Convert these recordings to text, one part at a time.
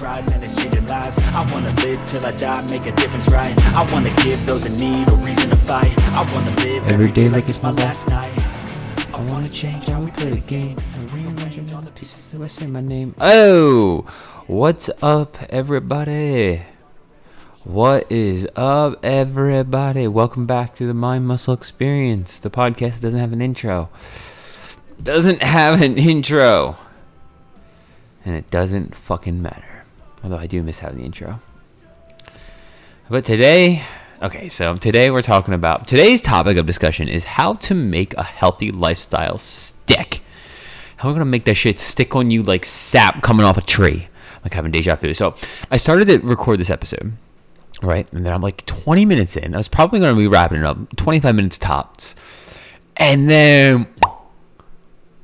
Rise and it's changing lives. I wanna live till I die, make a difference, right? I wanna give those in need a reason to fight. I wanna live Every day like it's my last night. I wanna change how we play the game and reimagine all the pieces till I say my name. Oh, what's up, everybody? What is up, everybody? Welcome back to the Mind Muscle Experience, the podcast that doesn't have an intro. Doesn't have an intro. And it doesn't fucking matter. Although I do miss having the intro. But today, okay, so today we're talking about today's topic of discussion is how to make a healthy lifestyle stick. How we're gonna make that shit stick on you like sap coming off a tree, like having deja vu. So I started to record this episode, right, and then I'm like 20 minutes in. I was probably gonna be wrapping it up, 25 minutes tops, and then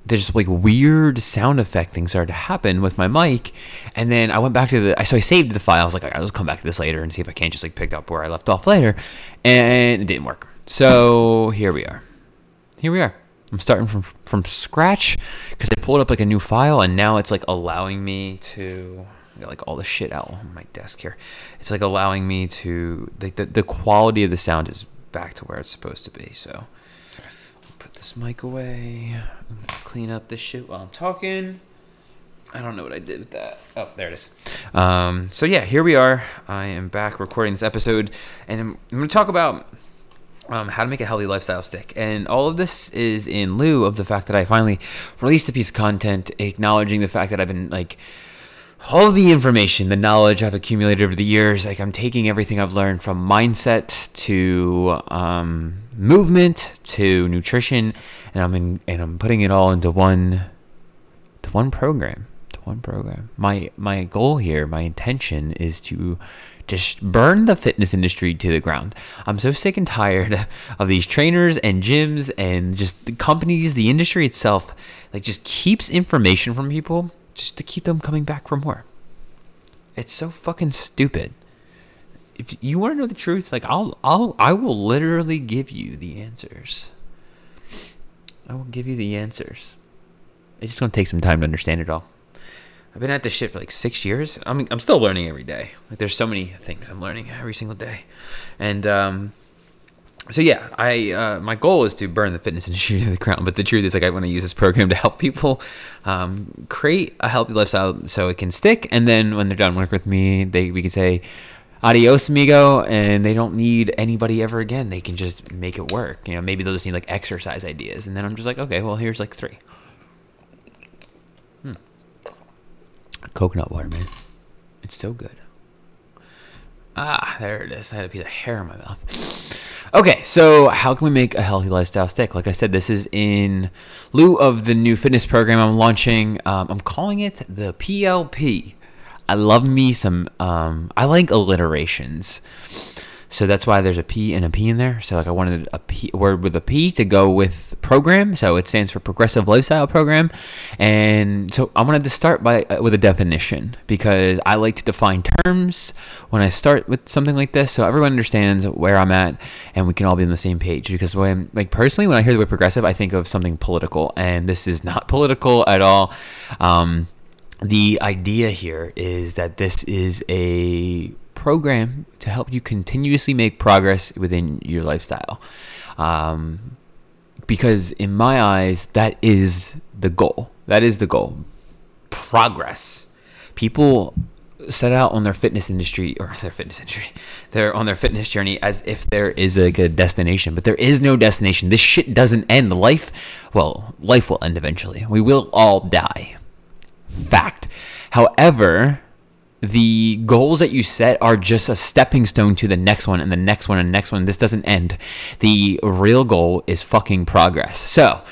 there's just like weird sound effect things started to happen with my mic and then i went back to the so i saved the file. I was like i'll just come back to this later and see if i can't just like pick up where i left off later and it didn't work. So here we are. Here we are. I'm starting from from scratch because i pulled up like a new file and now it's like allowing me to got like all the shit out on my desk here. It's like allowing me to like the, the quality of the sound is back to where it's supposed to be so put this mic away. I'm gonna clean up this shit while I'm talking. I don't know what I did with that. Oh, there it is. Um, so yeah, here we are. I am back recording this episode, and I'm, I'm going to talk about um, how to make a healthy lifestyle stick. And all of this is in lieu of the fact that I finally released a piece of content acknowledging the fact that I've been like all the information, the knowledge I've accumulated over the years, like I'm taking everything I've learned from mindset to um, movement to nutrition, and I'm in, and I'm putting it all into one, to one program, to one program. My my goal here, my intention is to just burn the fitness industry to the ground. I'm so sick and tired of these trainers and gyms and just the companies, the industry itself, like just keeps information from people just to keep them coming back for more. It's so fucking stupid. If you want to know the truth, like I'll I'll I will literally give you the answers. I will give you the answers. It's just gonna take some time to understand it all. I've been at this shit for like six years. I mean, I'm still learning every day. Like, there's so many things I'm learning every single day, and um, so yeah, I uh, my goal is to burn the fitness industry to the ground. But the truth is, like, I want to use this program to help people um, create a healthy lifestyle so it can stick. And then when they're done working with me, they we can say adios amigo and they don't need anybody ever again they can just make it work you know maybe they'll just need like exercise ideas and then i'm just like okay well here's like three hmm. coconut water man it's so good ah there it is i had a piece of hair in my mouth okay so how can we make a healthy lifestyle stick? Like i said this is in lieu of the new fitness program i'm launching. Um, i'm calling it the plp I love me some. Um, I like alliterations, so that's why there's a P and a P in there. So like I wanted a P word with a P to go with program. So it stands for Progressive Lifestyle Program, and so I wanted to start by uh, with a definition because I like to define terms when I start with something like this, so everyone understands where I'm at and we can all be on the same page. Because when like personally, when I hear the word progressive, I think of something political, and this is not political at all. Um, the idea here is that this is a program to help you continuously make progress within your lifestyle. Um, because in my eyes, that is the goal. That is the goal. Progress. People set out on their fitness industry or their fitness industry they're on their fitness journey as if there is like a destination but there is no destination this shit doesn't end life well life will end eventually we will all die fact. However, the goals that you set are just a stepping stone to the next one and the next one and next one. This doesn't end. The real goal is fucking progress. So,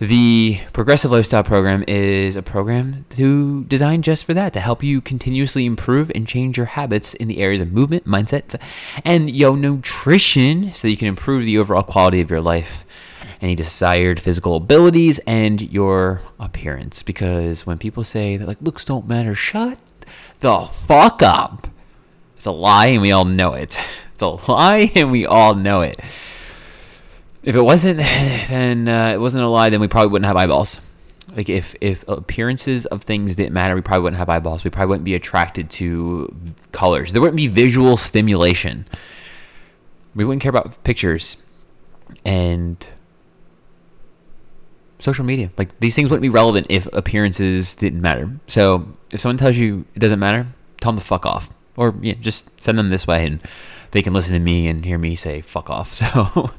the Progressive Lifestyle Program is a program to design just for that, to help you continuously improve and change your habits in the areas of movement, mindset, and yo nutrition so you can improve the overall quality of your life any desired physical abilities, and your appearance. Because when people say that like looks don't matter, shut the fuck up. It's a lie, and we all know it. It's a lie, and we all know it. If it wasn't, then uh, it wasn't a lie. Then we probably wouldn't have eyeballs. like if if appearances of things didn't matter, we probably wouldn't have eyeballs. We probably wouldn't be attracted to colors. There wouldn't be visual stimulation. We wouldn't care about pictures and social media. Like these things wouldn't be relevant if appearances didn't matter. So if someone tells you it doesn't matter, tell them to fuck off, or yeah, just send them this way and they can listen to me and hear me say fuck off. So,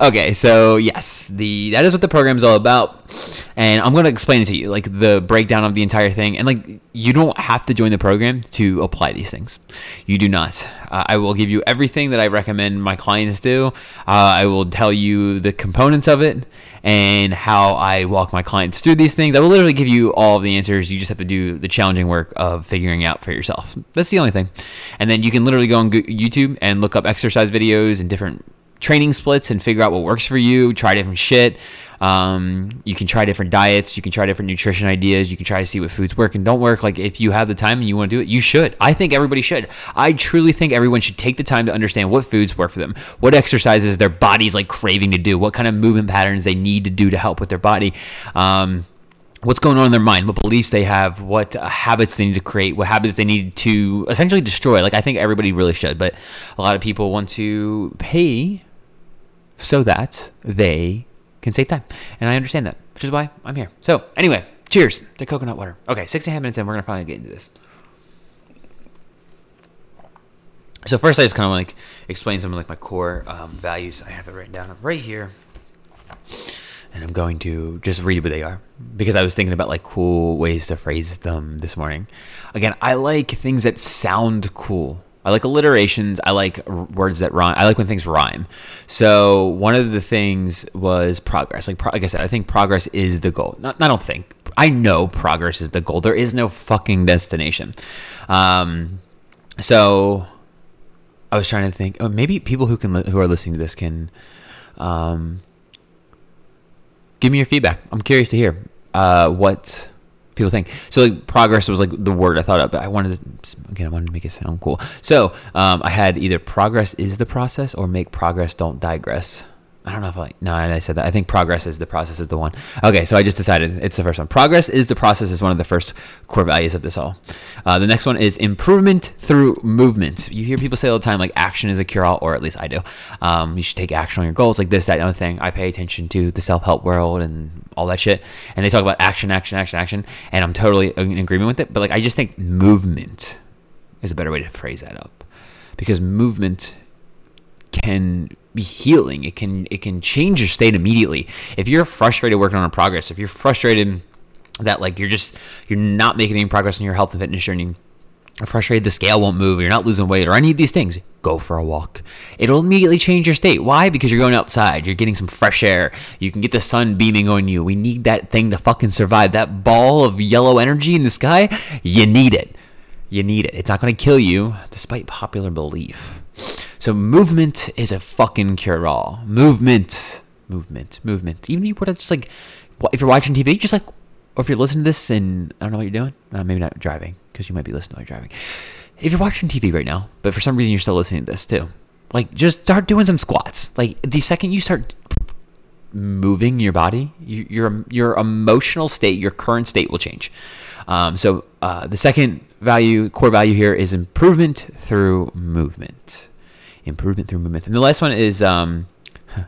okay, so yes, the that is what the program is all about, and I'm gonna explain it to you, like the breakdown of the entire thing, and like you don't have to join the program to apply these things. You do not. Uh, I will give you everything that I recommend my clients do. Uh, I will tell you the components of it and how I walk my clients through these things. I will literally give you all of the answers. You just have to do the challenging work of figuring out for yourself. That's the only thing. And then you can literally go on YouTube and look up exercise videos and different training splits and figure out what works for you. Try different shit. Um, you can try different diets. You can try different nutrition ideas. You can try to see what foods work and don't work. Like if you have the time and you want to do it, you should. I think everybody should. I truly think everyone should take the time to understand what foods work for them, what exercises their body's like craving to do, what kind of movement patterns they need to do to help with their body. Um, what's going on in their mind, what beliefs they have, what uh, habits they need to create, what habits they need to essentially destroy. Like I think everybody really should, but a lot of people want to pay so that they can save time. And I understand that, which is why I'm here. So, anyway, cheers to coconut water. Okay, six and a half minutes in, we're going to finally get into this. So first, I just kind of like explain some of like my core um, values. I have it written down right here, and I'm going to just read what they are because I was thinking about like cool ways to phrase them this morning. Again, I like things that sound cool. I like alliterations. I like r- words that rhyme. I like when things rhyme. So one of the things was progress. Like, pro- like I said, I think progress is the goal. Not, I don't think. I know progress is the goal. There is no fucking destination. Um, so I was trying to think. Oh, maybe people who can who are listening to this can um, give me your feedback. I'm curious to hear uh, what people think. So like progress was like the word I thought of, but I wanted to again I wanted to make it sound cool. So um, I had either progress is the process or make progress don't digress. I don't know if I no I said that. I think progress is the process is the one. Okay, so I just decided it's the first one. Progress is the process is one of the first core values of this all. Uh, the next one is improvement through movement. You hear people say all the time like action is a cure all, or at least I do. Um, you should take action on your goals, like this, that, and other thing. I pay attention to the self help world and all that shit, and they talk about action, action, action, action, and I'm totally in agreement with it. But like I just think movement is a better way to phrase that up because movement can be healing. It can it can change your state immediately. If you're frustrated working on a progress, if you're frustrated that like you're just you're not making any progress in your health and fitness journey, you're frustrated the scale won't move, you're not losing weight, or any of these things, go for a walk. It'll immediately change your state. Why? Because you're going outside, you're getting some fresh air, you can get the sun beaming on you. We need that thing to fucking survive. That ball of yellow energy in the sky, you need it. You need it. It's not going to kill you, despite popular belief. So movement is a fucking cure all. Movement, movement, movement. Even if you put it just like, if you're watching TV, just like, or if you're listening to this and I don't know what you're doing, uh, maybe not driving because you might be listening while you're driving. If you're watching TV right now, but for some reason you're still listening to this too, like just start doing some squats. Like the second you start moving your body, your your emotional state, your current state will change. Um, so uh, the second value, core value here is improvement through movement. Improvement through movement. And the last one is um, I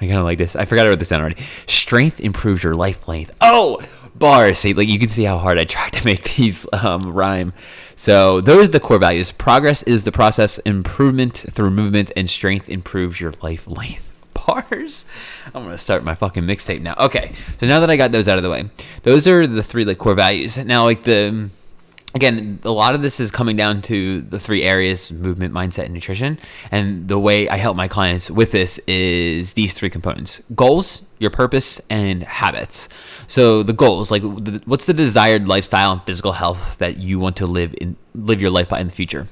kind of like this. I forgot I wrote this down already. Strength improves your life length. Oh, bars. See, like you can see how hard I tried to make these um, rhyme. So those are the core values. Progress is the process. Improvement through movement, and strength improves your life length. Bars. I'm gonna start my fucking mixtape now. Okay, so now that I got those out of the way, those are the three like core values. Now, like the again, a lot of this is coming down to the three areas movement, mindset, and nutrition. And the way I help my clients with this is these three components goals, your purpose, and habits. So, the goals like what's the desired lifestyle and physical health that you want to live in, live your life by in the future?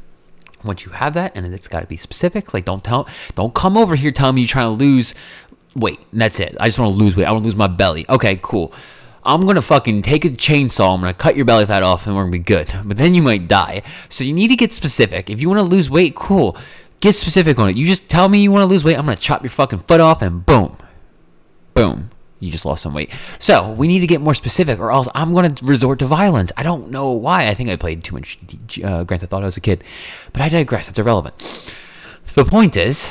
Once you have that, and it's got to be specific. Like, don't tell, don't come over here telling me you're trying to lose weight. That's it. I just want to lose weight. I want to lose my belly. Okay, cool. I'm gonna fucking take a chainsaw, I'm gonna cut your belly fat off, and we're gonna be good. But then you might die. So you need to get specific. If you wanna lose weight, cool. Get specific on it. You just tell me you wanna lose weight, I'm gonna chop your fucking foot off, and boom. Boom. You just lost some weight. So we need to get more specific, or else I'm going to resort to violence. I don't know why. I think I played too much uh, Grand Theft Auto as a kid, but I digress. It's irrelevant. The point is,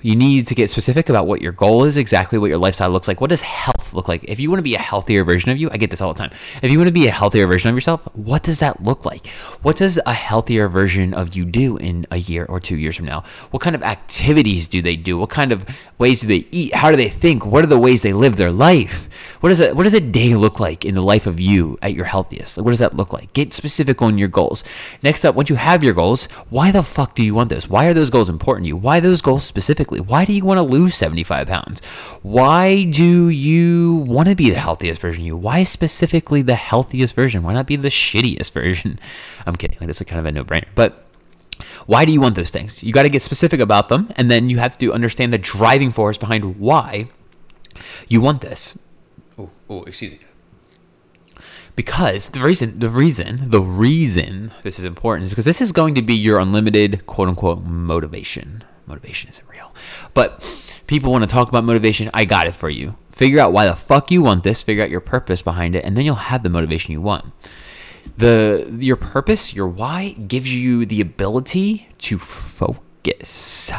you need to get specific about what your goal is, exactly what your lifestyle looks like. What does health look like? If you want to be a healthier version of you, I get this all the time. If you want to be a healthier version of yourself, what does that look like? What does a healthier version of you do in a year or two years from now? What kind of activities do they do? What kind of ways do they eat? How do they think? What are the ways they live their life? What does a what does a day look like in the life of you at your healthiest? Like, what does that look like? Get specific on your goals. Next up, once you have your goals, why the fuck do you want those? Why are those goals important to you? Why those goals specifically? Why do you want to lose 75 pounds? Why do you want to be the healthiest version of you? Why specifically the healthiest version? Why not be the shittiest version? I'm kidding. Like, that's a kind of a no-brainer. But why do you want those things? You got to get specific about them, and then you have to understand the driving force behind why you want this. Oh, oh, excuse me. Because the reason, the reason, the reason this is important is because this is going to be your unlimited quote unquote motivation. Motivation isn't real. But people want to talk about motivation. I got it for you. Figure out why the fuck you want this, figure out your purpose behind it, and then you'll have the motivation you want. The your purpose, your why gives you the ability to focus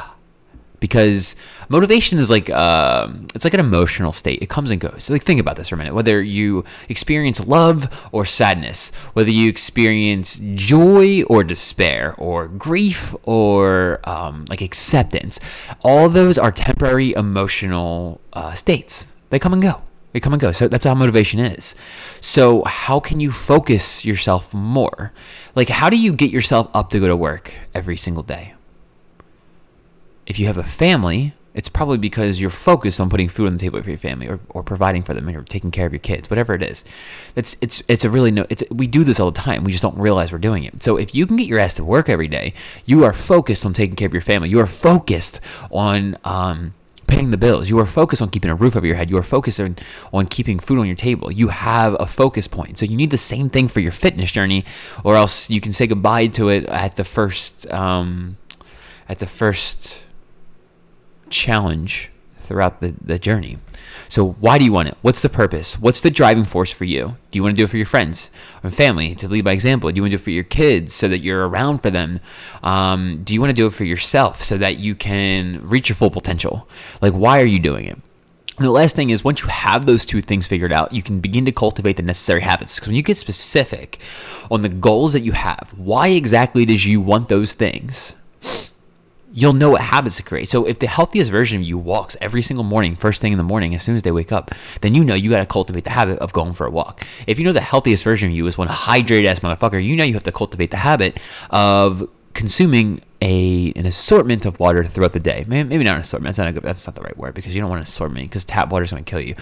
because motivation is like uh, it's like an emotional state. It comes and goes. So like think about this for a minute. Whether you experience love or sadness whether you experience joy or despair or grief or um, like acceptance all those are temporary emotional uh, states. They come and go. They come and go. So that's how motivation is. So how can you focus yourself more? Like how do you get yourself up to go to work every single day if you have a family, it's probably because you're focused on putting food on the table for your family or, or providing for them you're taking care of your kids, whatever it is. It's it's it's a really no it's we do this all the time. We just don't realize we're doing it. So if you can get your ass to work every day, you are focused on taking care of your family. You are focused on um, paying the bills. You are focused on keeping a roof over your head. You are focused on, on keeping food on your table. You have a focus point. So you need the same thing for your fitness journey, or else you can say goodbye to it at the first um, at the first challenge throughout the, the journey. So why do you want it? What's the purpose? What's the driving force for you? Do you want to do it for your friends and family to lead by example? Do you want to do it for your kids so that you're around for them? Um, do you want to do it for yourself so that you can reach your full potential? Like, why are you doing it? And the last thing is once you have those two things figured out, you can begin to cultivate the necessary habits. Because when you get specific on the goals that you have, why exactly does you want those things? You'll know what habits to create. So if the healthiest version of you walks every single morning, first thing in the morning, as soon as they wake up, then you know you got to cultivate the habit of going for a walk. If you know the healthiest version of you is one hydrated ass motherfucker, you know you have to cultivate the habit of consuming a an assortment of water throughout the day. Maybe, not an assortment. That's not a good. That's not the right word because you don't want an assortment because tap water is going to kill you.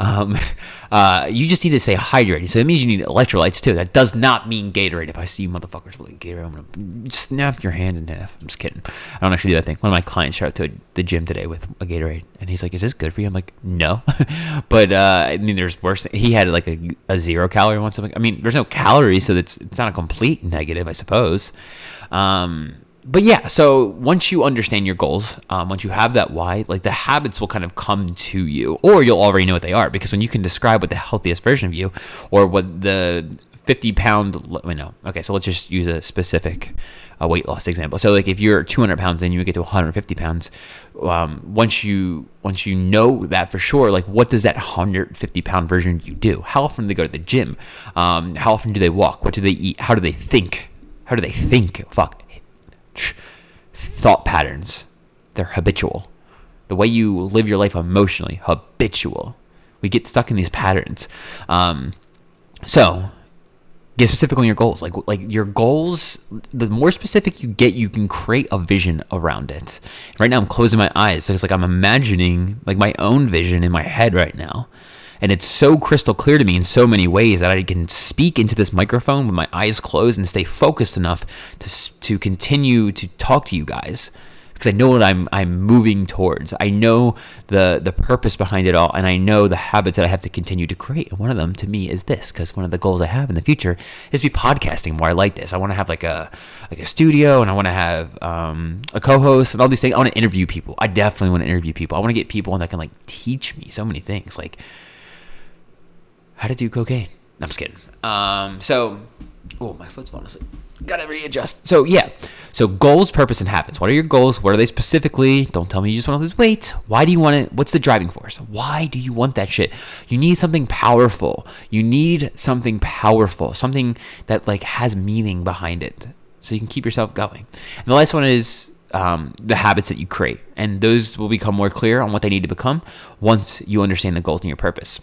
Um, uh, you just need to stay hydrated. So it means you need electrolytes too. That does not mean Gatorade. If I see you motherfuckers with Gatorade, I'm gonna snap your hand in half. I'm just kidding. I don't actually do that thing. One of my clients showed up to the gym today with a Gatorade, and he's like, "Is this good for you?" I'm like, "No," but uh, I mean, there's worse. He had like a, a zero calorie one. Something. I mean, there's no calories, so it's it's not a complete negative, I suppose. Um, but yeah, so once you understand your goals, um, once you have that why, like the habits will kind of come to you, or you'll already know what they are because when you can describe what the healthiest version of you, or what the 50 pound, wait, know, okay, so let's just use a specific uh, weight loss example. So like if you're 200 pounds and you get to 150 pounds, um, once you once you know that for sure, like what does that 150 pound version you do? How often do they go to the gym? Um, how often do they walk? What do they eat? How do they think? How do they think? Fuck thought patterns. They're habitual. The way you live your life emotionally, habitual. We get stuck in these patterns. Um, so, get specific on your goals. Like like your goals, the more specific you get, you can create a vision around it. Right now, I'm closing my eyes. So it's like I'm imagining like my own vision in my head right now. And it's so crystal clear to me in so many ways that I can speak into this microphone with my eyes closed and stay focused enough to, to continue to talk to you guys because I know what I'm I'm moving towards. I know the the purpose behind it all, and I know the habits that I have to continue to create. And one of them, to me, is this because one of the goals I have in the future is be podcasting more. I like this. I want to have like a like a studio, and I want to have um, a co-host and all these things. I want to interview people. I definitely want to interview people. I want to get people that can like teach me so many things, like how to do cocaine. No, I'm just kidding. Um, so, oh, my foot's falling asleep. Gotta readjust. So yeah. So goals, purpose, and habits. What are your goals? What are they specifically? Don't tell me you just want to lose weight. Why do you want it? What's the driving force? Why do you want that shit? You need something powerful. You need something powerful. Something that like has meaning behind it. So you can keep yourself going. And the last one is um, the habits that you create. And those will become more clear on what they need to become once you understand the goals and your purpose.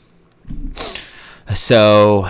So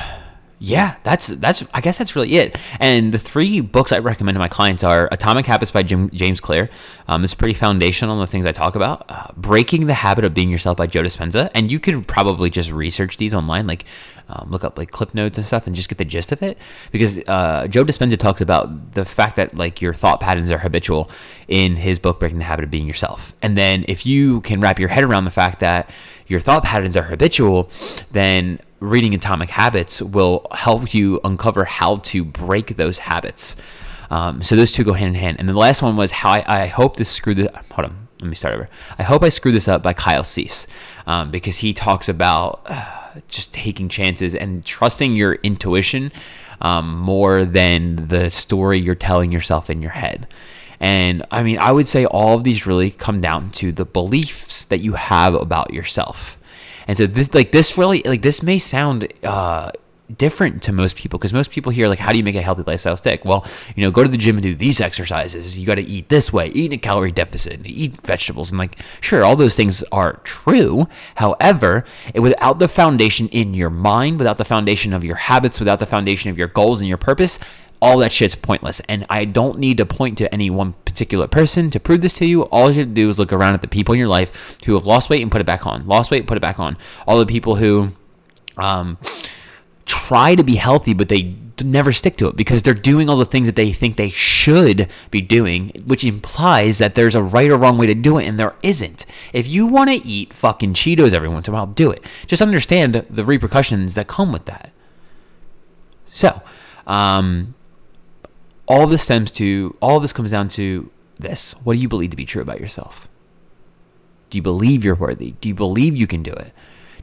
yeah, that's that's I guess that's really it. And the three books I recommend to my clients are Atomic Habits by Jim, James Clear. Um, it's pretty foundational on the things I talk about. Uh, Breaking the Habit of Being Yourself by Joe Dispenza, and you could probably just research these online, like um, look up like clip notes and stuff, and just get the gist of it. Because uh, Joe Dispenza talks about the fact that like your thought patterns are habitual in his book Breaking the Habit of Being Yourself. And then if you can wrap your head around the fact that your thought patterns are habitual, then reading Atomic Habits will help you uncover how to break those habits. Um, so those two go hand in hand. And the last one was how I, I hope this screwed this. Hold on, let me start over. I hope I screwed this up by Kyle Cease um, because he talks about uh, just taking chances and trusting your intuition um, more than the story you're telling yourself in your head. And I mean, I would say all of these really come down to the beliefs that you have about yourself. And so this like this really like this may sound uh different to most people because most people hear like how do you make a healthy lifestyle stick? Well you know go to the gym and do these exercises. You got to eat this way eat in a calorie deficit eat vegetables and like sure all those things are true. However without the foundation in your mind without the foundation of your habits without the foundation of your goals and your purpose all that shit's pointless. And I don't need to point to any one particular person to prove this to you. All you have to do is look around at the people in your life who have lost weight and put it back on, lost weight, put it back on. All the people who um, try to be healthy, but they never stick to it because they're doing all the things that they think they should be doing, which implies that there's a right or wrong way to do it, and there isn't. If you want to eat fucking Cheetos every once in a while, do it. Just understand the repercussions that come with that. So, um, all this stems to all this comes down to this. What do you believe to be true about yourself? Do you believe you're worthy? Do you believe you can do it?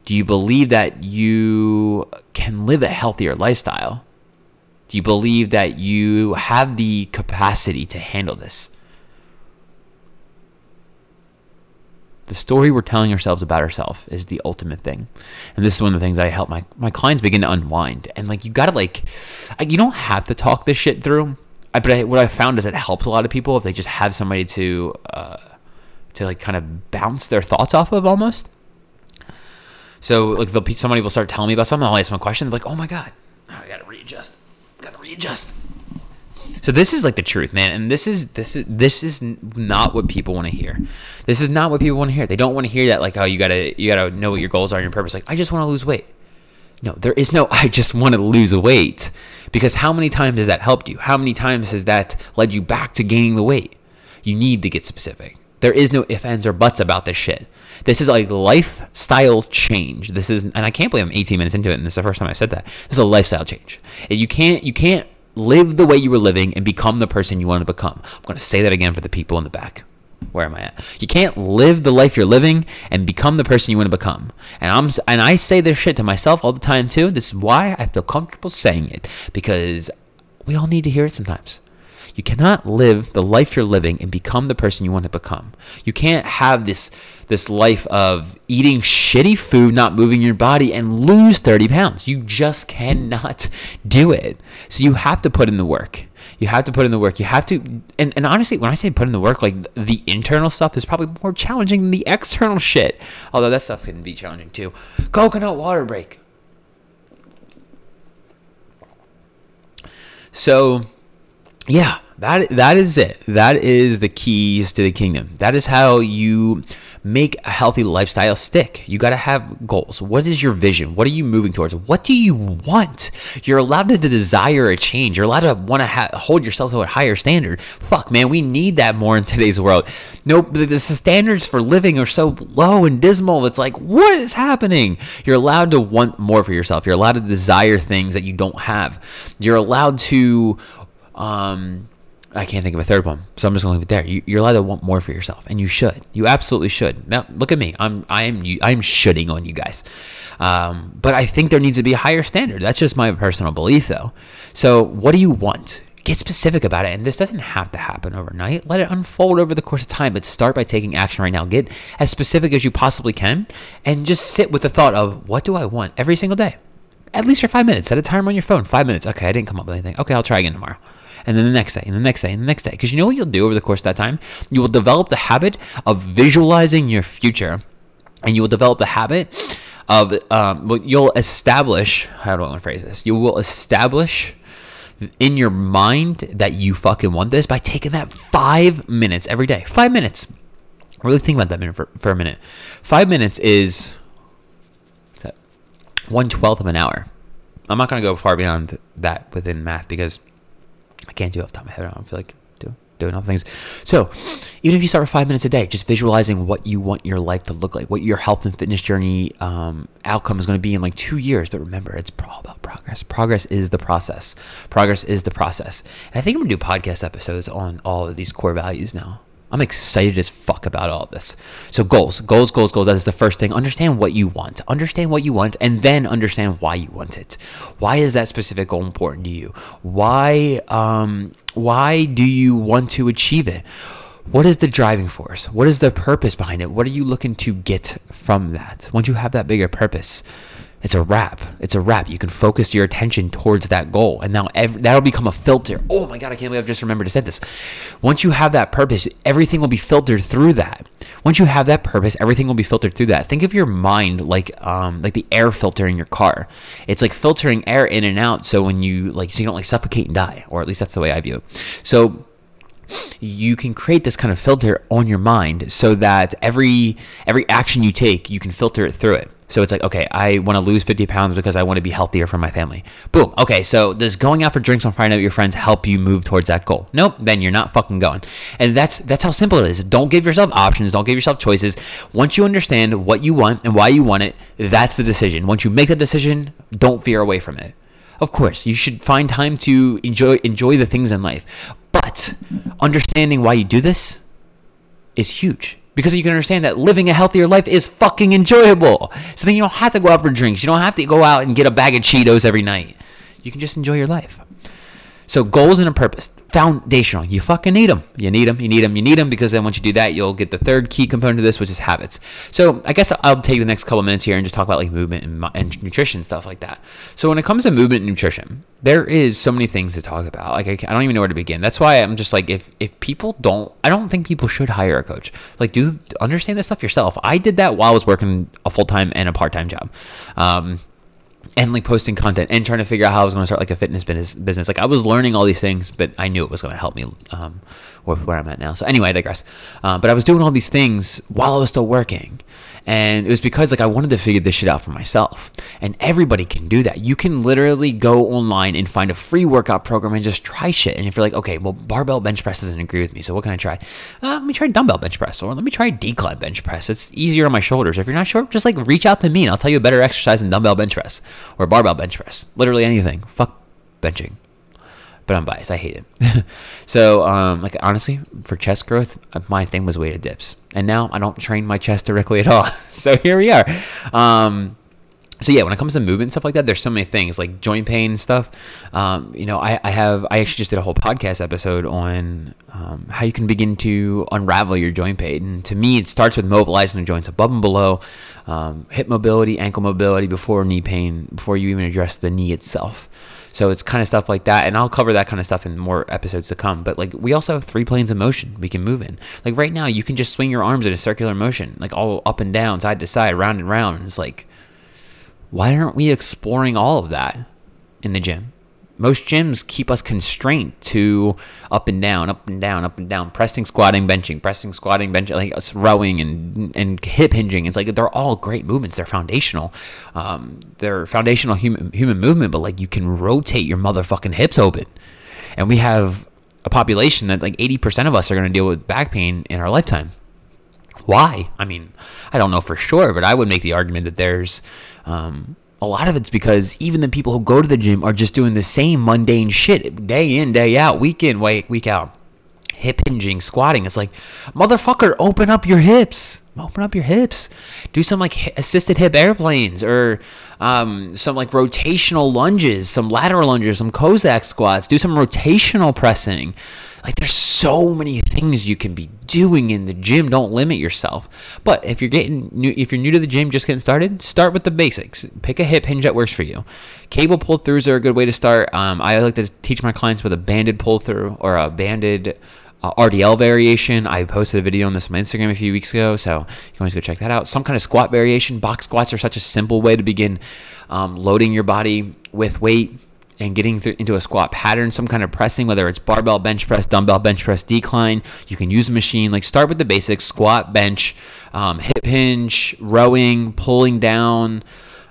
Do you believe that you can live a healthier lifestyle? Do you believe that you have the capacity to handle this? The story we're telling ourselves about ourselves is the ultimate thing. And this is one of the things i help my, my clients begin to unwind. And like you gotta like you don't have to talk this shit through I, but I, what I found is it helps a lot of people if they just have somebody to uh, to like kind of bounce their thoughts off of almost. So like somebody will start telling me about something, I'll ask them a question, they're like, "Oh my god, I gotta readjust, I gotta readjust." So this is like the truth, man, and this is this is this is not what people want to hear. This is not what people want to hear. They don't want to hear that like, "Oh, you gotta you gotta know what your goals are and your purpose." Like, I just want to lose weight. No, there is no I just want to lose weight. Because how many times has that helped you? How many times has that led you back to gaining the weight? You need to get specific. There is no ifs, ands, or buts about this shit. This is a lifestyle change. This is, and I can't believe I'm 18 minutes into it, and this is the first time I've said that. This is a lifestyle change. You can't, you can't live the way you were living and become the person you want to become. I'm going to say that again for the people in the back where am I at? You can't live the life you're living and become the person you want to become. And I'm and I say this shit to myself all the time too. This is why I feel comfortable saying it because we all need to hear it sometimes. You cannot live the life you're living and become the person you want to become. You can't have this this life of eating shitty food, not moving your body, and lose 30 pounds. You just cannot do it. So you have to put in the work. You have to put in the work. You have to, and, and honestly, when I say put in the work, like the internal stuff is probably more challenging than the external shit. Although that stuff can be challenging too. Coconut water break. So, yeah, that that is it. That is the keys to the kingdom. That is how you make a healthy lifestyle stick. You got to have goals. What is your vision? What are you moving towards? What do you want? You're allowed to desire a change. You're allowed to want to ha- hold yourself to a higher standard. Fuck, man, we need that more in today's world. Nope, the, the standards for living are so low and dismal. It's like, what is happening? You're allowed to want more for yourself. You're allowed to desire things that you don't have. You're allowed to um I can't think of a third one, so I'm just gonna leave it there. You, you're allowed to want more for yourself, and you should. You absolutely should. Now, look at me. I'm I am I'm shitting on you guys, um, but I think there needs to be a higher standard. That's just my personal belief, though. So, what do you want? Get specific about it, and this doesn't have to happen overnight. Let it unfold over the course of time, but start by taking action right now. Get as specific as you possibly can, and just sit with the thought of what do I want every single day, at least for five minutes. Set a timer on your phone. Five minutes. Okay, I didn't come up with anything. Okay, I'll try again tomorrow and then the next day, and the next day, and the next day. Because you know what you'll do over the course of that time? You will develop the habit of visualizing your future, and you will develop the habit of, um, you'll establish, how do I want to phrase this? You will establish in your mind that you fucking want this by taking that five minutes every day. Five minutes. Really think about that minute for, for a minute. Five minutes is one twelfth of an hour. I'm not going to go far beyond that within math because I can't do it off the top of my head. I don't feel like doing, doing other things. So, even if you start with five minutes a day, just visualizing what you want your life to look like, what your health and fitness journey um, outcome is going to be in like two years. But remember, it's all about progress. Progress is the process. Progress is the process. And I think I'm going to do podcast episodes on all of these core values now. I'm excited as fuck about all of this. So goals, goals, goals, goals. That is the first thing. Understand what you want. Understand what you want, and then understand why you want it. Why is that specific goal important to you? Why, um, why do you want to achieve it? What is the driving force? What is the purpose behind it? What are you looking to get from that? Once you have that bigger purpose, it's a wrap. It's a wrap. You can focus your attention towards that goal, and now that'll become a filter. Oh my god, I can't believe I've just remembered to say this. Once you have that purpose, everything will be filtered through that. Once you have that purpose, everything will be filtered through that. Think of your mind like um, like the air filter in your car. It's like filtering air in and out, so when you like, so you don't like suffocate and die, or at least that's the way I view it. So you can create this kind of filter on your mind so that every every action you take you can filter it through it so it's like, okay, I want to lose 50 pounds because I want to be healthier for my family. Boom. Okay, so does going out for drinks on Friday night with your friends help you move towards that goal? Nope. Then you're not fucking going. And that's that's how simple it is. Don't give yourself options. Don't give yourself choices. Once you understand what you want and why you want it, that's the decision. Once you make that decision, don't veer away from it. Of course, you should find time to enjoy enjoy the things in life. But understanding why you do this is huge because you can understand that living a healthier life is fucking enjoyable. So then you don't have to go out for drinks. You don't have to go out and get a bag of Cheetos every night. You can just enjoy your life. So goals and a purpose, foundational. You fucking need them. You need them. You need them. You need them because then once you do that, you'll get the third key component of this, which is habits. So I guess I'll take the next couple minutes here and just talk about like movement and, and nutrition stuff like that. So when it comes to movement and nutrition, there is so many things to talk about. Like I, I don't even know where to begin. That's why I'm just like if if people don't, I don't think people should hire a coach. Like do understand this stuff yourself. I did that while I was working a full time and a part time job. Um, and like posting content and trying to figure out how I was going to start like a fitness business. Like I was learning all these things, but I knew it was going to help me um, with where I'm at now. So anyway, I digress. Uh, but I was doing all these things while I was still working, and it was because like I wanted to figure this shit out for myself. And everybody can do that. You can literally go online and find a free workout program and just try shit. And if you're like, okay, well, barbell bench press doesn't agree with me, so what can I try? Uh, let me try dumbbell bench press, or let me try decline bench press. It's easier on my shoulders. If you're not sure, just like reach out to me, and I'll tell you a better exercise than dumbbell bench press or barbell bench press. Literally anything. Fuck benching but I'm biased. I hate it. so, um, like honestly, for chest growth, my thing was weighted dips, and now I don't train my chest directly at all. so here we are. Um, so yeah, when it comes to movement and stuff like that, there's so many things like joint pain and stuff. Um, you know, I, I have I actually just did a whole podcast episode on um, how you can begin to unravel your joint pain. And to me, it starts with mobilizing the joints above and below, um, hip mobility, ankle mobility before knee pain, before you even address the knee itself. So it's kind of stuff like that, and I'll cover that kind of stuff in more episodes to come. But like we also have three planes of motion we can move in. Like right now, you can just swing your arms in a circular motion, like all up and down, side to side, round and round. And it's like, why aren't we exploring all of that in the gym? Most gyms keep us constrained to up and down, up and down, up and down, pressing, squatting, benching, pressing, squatting, benching, like it's rowing and and hip hinging. It's like they're all great movements. They're foundational. Um, they're foundational human human movement, but like you can rotate your motherfucking hips open, and we have a population that like 80% of us are going to deal with back pain in our lifetime. Why? I mean, I don't know for sure, but I would make the argument that there's um, a lot of it's because even the people who go to the gym are just doing the same mundane shit day in, day out, week in, week, out. hip hinging squatting. It's like, motherfucker, open up your hips. Open up your hips. Do some like assisted hip airplanes or um, some like rotational lunges, some lateral lunges, some Kozak squats. Do some rotational pressing. Like there's so many things you can be doing in the gym. Don't limit yourself. But if you're getting new, if you're new to the gym, just getting started, start with the basics. Pick a hip hinge that works for you. Cable pull throughs are a good way to start. Um, I like to teach my clients with a banded pull through or a banded uh, RDL variation. I posted a video on this on my Instagram a few weeks ago, so you can always go check that out. Some kind of squat variation. Box squats are such a simple way to begin um, loading your body with weight and getting into a squat pattern, some kind of pressing, whether it's barbell bench press, dumbbell bench press, decline. You can use a machine. Like start with the basics: squat, bench, um, hip hinge, rowing, pulling down.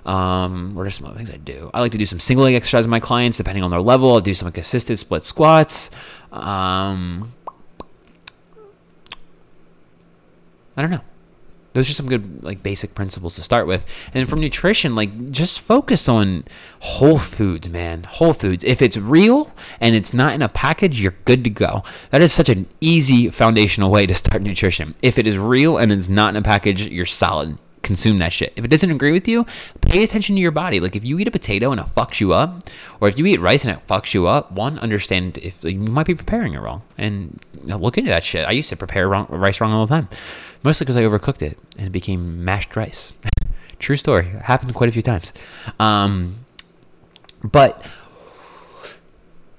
Um, what are some other things I do? I like to do some single leg exercises with my clients, depending on their level. I'll do some like assisted split squats. Um, I don't know. Those are some good like basic principles to start with. And from nutrition, like just focus on whole foods, man. Whole foods. If it's real and it's not in a package, you're good to go. That is such an easy foundational way to start nutrition. If it is real and it's not in a package, you're solid. Consume that shit. If it doesn't agree with you, pay attention to your body. Like if you eat a potato and it fucks you up, or if you eat rice and it fucks you up, one, understand if like, you might be preparing it wrong, and you know, look into that shit. I used to prepare wrong, rice wrong all the time mostly because I overcooked it and it became mashed rice. True story. It happened quite a few times. Um, but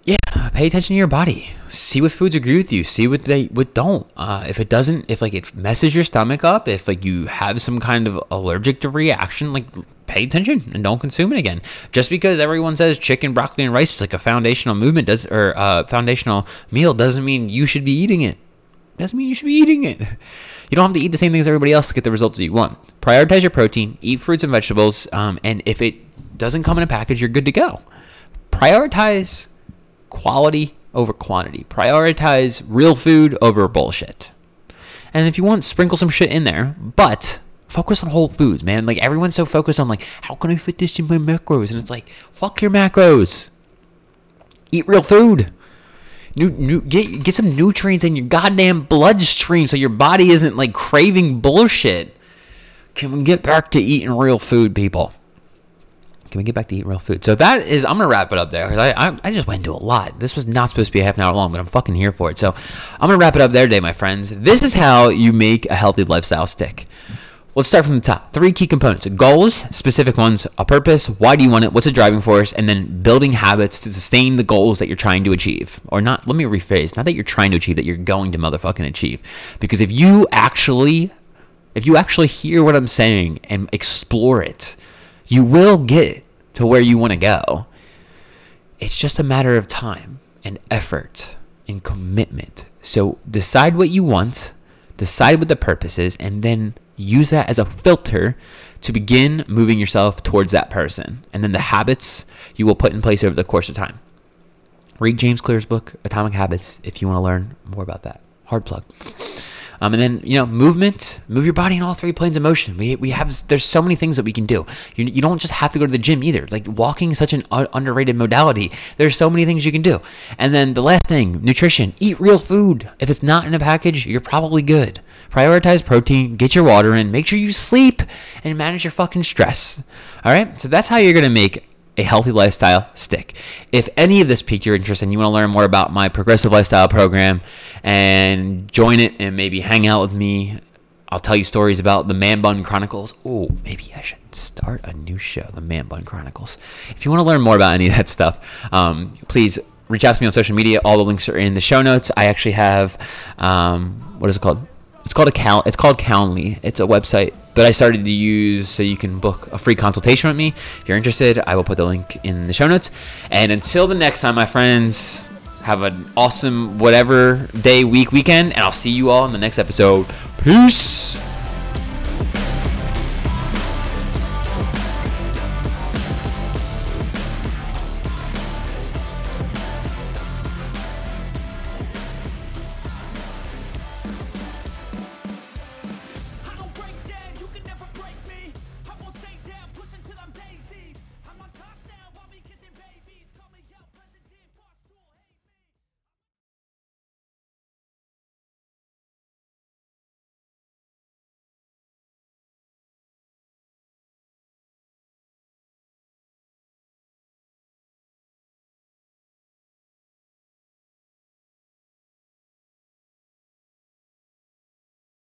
yeah, pay attention to your body. See what foods agree with you. See what they what don't. Uh, if it doesn't, if like it messes your stomach up, if like you have some kind of allergic to reaction, like pay attention and don't consume it again. Just because everyone says chicken, broccoli, and rice is like a foundational movement does or uh, foundational meal doesn't mean you should be eating it. Doesn't mean you should be eating it. You don't have to eat the same things as everybody else to get the results that you want. Prioritize your protein, eat fruits and vegetables, um, and if it doesn't come in a package, you're good to go. Prioritize quality over quantity. Prioritize real food over bullshit. And if you want, sprinkle some shit in there, but focus on whole foods, man. Like everyone's so focused on like, how can I fit this in my macros? And it's like, fuck your macros. Eat real food. New, new, get get some nutrients in your goddamn bloodstream so your body isn't like craving bullshit. Can we get back to eating real food, people? Can we get back to eating real food? So that is, I'm gonna wrap it up there. I, I, I just went into a lot. This was not supposed to be a half an hour long, but I'm fucking here for it. So I'm gonna wrap it up there today, my friends. This is how you make a healthy lifestyle stick. Let's start from the top. Three key components goals, specific ones, a purpose, why do you want it, what's a driving force, and then building habits to sustain the goals that you're trying to achieve. Or not, let me rephrase, not that you're trying to achieve, that you're going to motherfucking achieve. Because if you actually, if you actually hear what I'm saying and explore it, you will get to where you want to go. It's just a matter of time and effort and commitment. So decide what you want, decide what the purpose is, and then use that as a filter to begin moving yourself towards that person. And then the habits you will put in place over the course of time. Read James Clear's book, Atomic Habits, if you want to learn more about that. Hard plug. Um, and then you know movement, move your body in all three planes of motion. We, we have there's so many things that we can do. You, you don't just have to go to the gym either. Like walking is such an underrated modality. There's so many things you can do. And then the last thing, nutrition. Eat real food. If it's not in a package, you're probably good. Prioritize protein. Get your water in. Make sure you sleep and manage your fucking stress. All right. So that's how you're gonna make a healthy lifestyle stick. If any of this piqued your interest and you want to learn more about my progressive lifestyle program and join it and maybe hang out with me, I'll tell you stories about the Man Bun Chronicles. Oh, maybe I should start a new show, the Man Bun Chronicles. If you want to learn more about any of that stuff, um, please reach out to me on social media. All the links are in the show notes. I actually have, um, what is it called? It's called a Cal. It's called Calendly. It's a website that I started to use so you can book a free consultation with me. If you're interested, I will put the link in the show notes. And until the next time, my friends, have an awesome whatever day, week, weekend, and I'll see you all in the next episode. Peace.